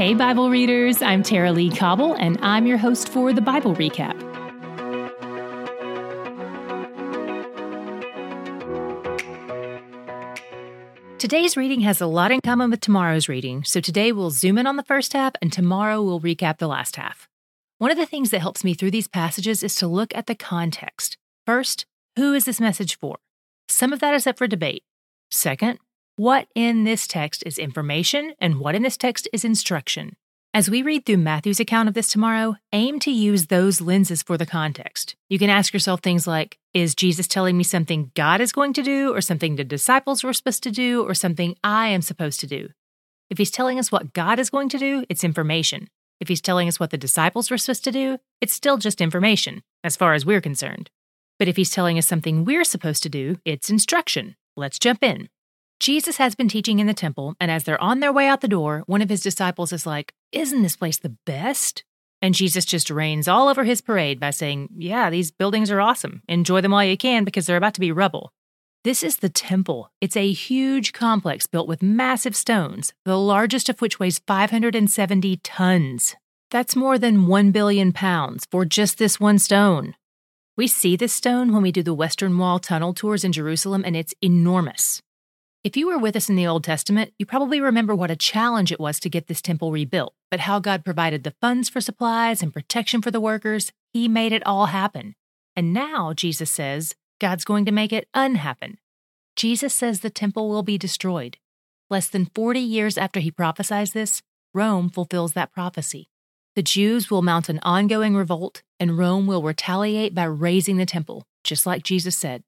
Hey, Bible readers, I'm Tara-Leigh Cobble, and I'm your host for the Bible Recap. Today's reading has a lot in common with tomorrow's reading, so today we'll zoom in on the first half, and tomorrow we'll recap the last half. One of the things that helps me through these passages is to look at the context. First, who is this message for? Some of that is up for debate. Second, what in this text is information and what in this text is instruction. As we read through Matthew's account of this tomorrow, aim to use those lenses for the context. You can ask yourself things like Is Jesus telling me something God is going to do, or something the disciples were supposed to do, or something I am supposed to do? If he's telling us what God is going to do, it's information. If he's telling us what the disciples were supposed to do, it's still just information, as far as we're concerned. But if he's telling us something we're supposed to do, it's instruction. Let's jump in. Jesus has been teaching in the temple, and as they're on their way out the door, one of his disciples is like, Isn't this place the best? And Jesus just rains all over his parade by saying, Yeah, these buildings are awesome. Enjoy them while you can because they're about to be rubble. This is the temple. It's a huge complex built with massive stones, the largest of which weighs 570 tons. That's more than 1 billion pounds for just this one stone. We see this stone when we do the Western Wall tunnel tours in Jerusalem, and it's enormous. If you were with us in the Old Testament, you probably remember what a challenge it was to get this temple rebuilt, but how God provided the funds for supplies and protection for the workers. He made it all happen. And now, Jesus says, God's going to make it unhappen. Jesus says the temple will be destroyed. Less than 40 years after he prophesies this, Rome fulfills that prophecy. The Jews will mount an ongoing revolt, and Rome will retaliate by razing the temple, just like Jesus said.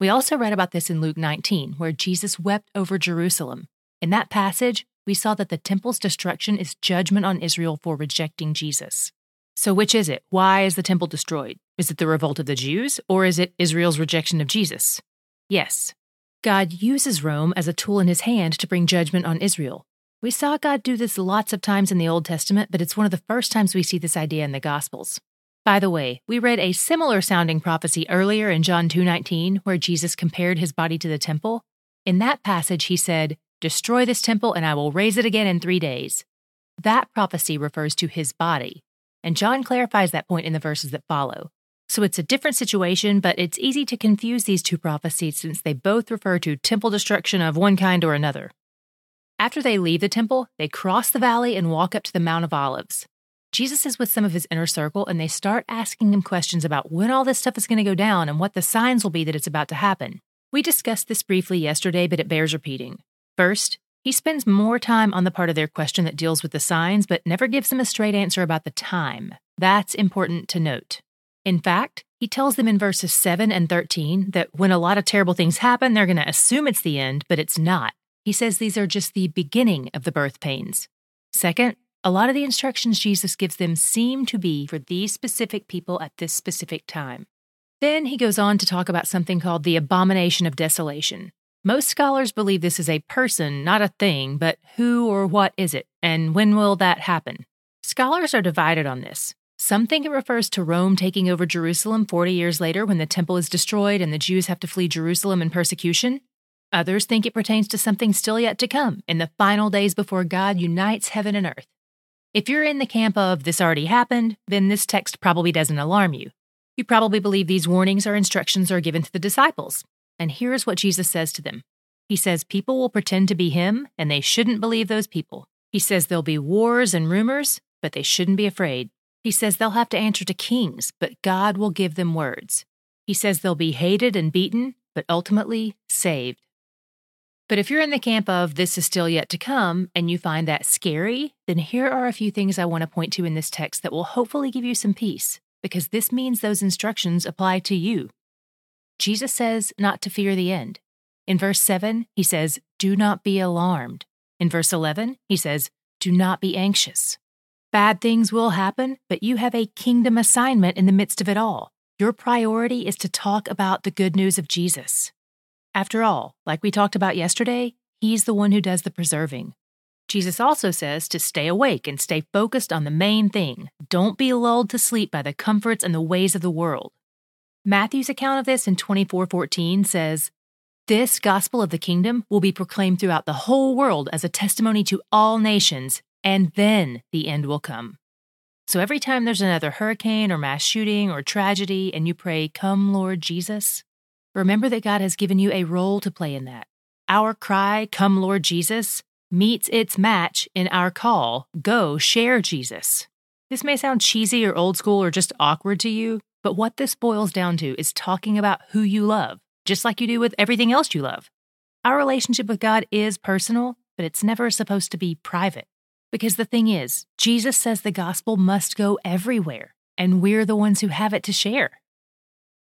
We also read about this in Luke 19, where Jesus wept over Jerusalem. In that passage, we saw that the temple's destruction is judgment on Israel for rejecting Jesus. So, which is it? Why is the temple destroyed? Is it the revolt of the Jews, or is it Israel's rejection of Jesus? Yes. God uses Rome as a tool in his hand to bring judgment on Israel. We saw God do this lots of times in the Old Testament, but it's one of the first times we see this idea in the Gospels. By the way, we read a similar sounding prophecy earlier in John 2:19 where Jesus compared his body to the temple. In that passage he said, "Destroy this temple and I will raise it again in 3 days." That prophecy refers to his body, and John clarifies that point in the verses that follow. So it's a different situation, but it's easy to confuse these two prophecies since they both refer to temple destruction of one kind or another. After they leave the temple, they cross the valley and walk up to the Mount of Olives. Jesus is with some of his inner circle, and they start asking him questions about when all this stuff is going to go down and what the signs will be that it's about to happen. We discussed this briefly yesterday, but it bears repeating. First, he spends more time on the part of their question that deals with the signs, but never gives them a straight answer about the time. That's important to note. In fact, he tells them in verses 7 and 13 that when a lot of terrible things happen, they're going to assume it's the end, but it's not. He says these are just the beginning of the birth pains. Second, a lot of the instructions Jesus gives them seem to be for these specific people at this specific time. Then he goes on to talk about something called the abomination of desolation. Most scholars believe this is a person, not a thing, but who or what is it, and when will that happen? Scholars are divided on this. Some think it refers to Rome taking over Jerusalem 40 years later when the temple is destroyed and the Jews have to flee Jerusalem in persecution. Others think it pertains to something still yet to come in the final days before God unites heaven and earth. If you're in the camp of this already happened, then this text probably doesn't alarm you. You probably believe these warnings or instructions are given to the disciples. And here's what Jesus says to them He says, People will pretend to be Him, and they shouldn't believe those people. He says there'll be wars and rumors, but they shouldn't be afraid. He says they'll have to answer to kings, but God will give them words. He says they'll be hated and beaten, but ultimately saved. But if you're in the camp of this is still yet to come and you find that scary, then here are a few things I want to point to in this text that will hopefully give you some peace, because this means those instructions apply to you. Jesus says not to fear the end. In verse 7, he says, Do not be alarmed. In verse 11, he says, Do not be anxious. Bad things will happen, but you have a kingdom assignment in the midst of it all. Your priority is to talk about the good news of Jesus. After all, like we talked about yesterday, He's the one who does the preserving. Jesus also says to stay awake and stay focused on the main thing. Don't be lulled to sleep by the comforts and the ways of the world. Matthew's account of this in 24:14 says, "This gospel of the kingdom will be proclaimed throughout the whole world as a testimony to all nations, and then the end will come. So every time there's another hurricane or mass shooting or tragedy and you pray, Come, Lord Jesus, remember that God has given you a role to play in that. Our cry, Come, Lord Jesus, meets its match in our call, Go, share Jesus. This may sound cheesy or old school or just awkward to you, but what this boils down to is talking about who you love, just like you do with everything else you love. Our relationship with God is personal, but it's never supposed to be private. Because the thing is, Jesus says the gospel must go everywhere, and we're the ones who have it to share.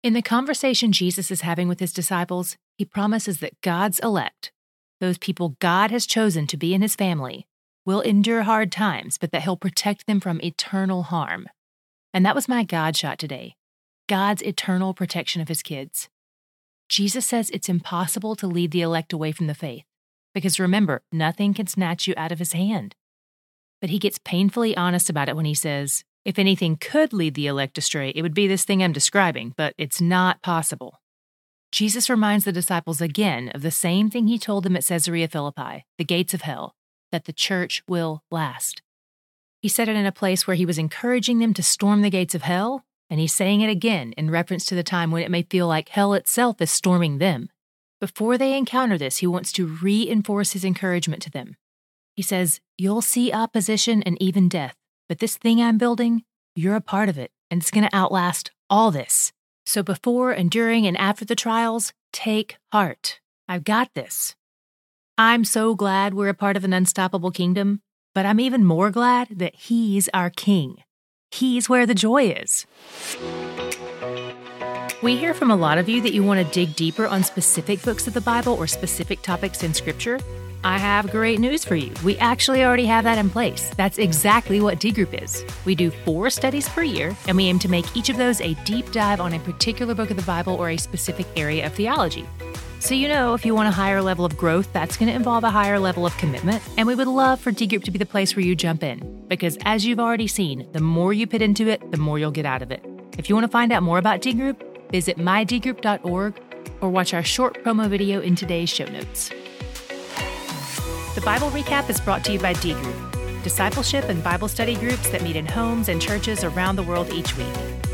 In the conversation Jesus is having with his disciples, he promises that God's elect, those people God has chosen to be in his family, will endure hard times, but that he'll protect them from eternal harm. And that was my God shot today God's eternal protection of his kids. Jesus says it's impossible to lead the elect away from the faith, because remember, nothing can snatch you out of his hand. But he gets painfully honest about it when he says, if anything could lead the elect astray, it would be this thing I'm describing, but it's not possible. Jesus reminds the disciples again of the same thing he told them at Caesarea Philippi the gates of hell, that the church will last. He said it in a place where he was encouraging them to storm the gates of hell, and he's saying it again in reference to the time when it may feel like hell itself is storming them. Before they encounter this, he wants to reinforce his encouragement to them. He says, You'll see opposition and even death, but this thing I'm building, you're a part of it, and it's going to outlast all this. So before and during and after the trials, take heart. I've got this. I'm so glad we're a part of an unstoppable kingdom, but I'm even more glad that He's our King. He's where the joy is. We hear from a lot of you that you want to dig deeper on specific books of the Bible or specific topics in Scripture. I have great news for you. We actually already have that in place. That's exactly what D Group is. We do four studies per year, and we aim to make each of those a deep dive on a particular book of the Bible or a specific area of theology. So, you know, if you want a higher level of growth, that's going to involve a higher level of commitment. And we would love for D Group to be the place where you jump in. Because as you've already seen, the more you put into it, the more you'll get out of it. If you want to find out more about D Group, visit mydgroup.org or watch our short promo video in today's show notes. Bible Recap is brought to you by D Group, discipleship and Bible study groups that meet in homes and churches around the world each week.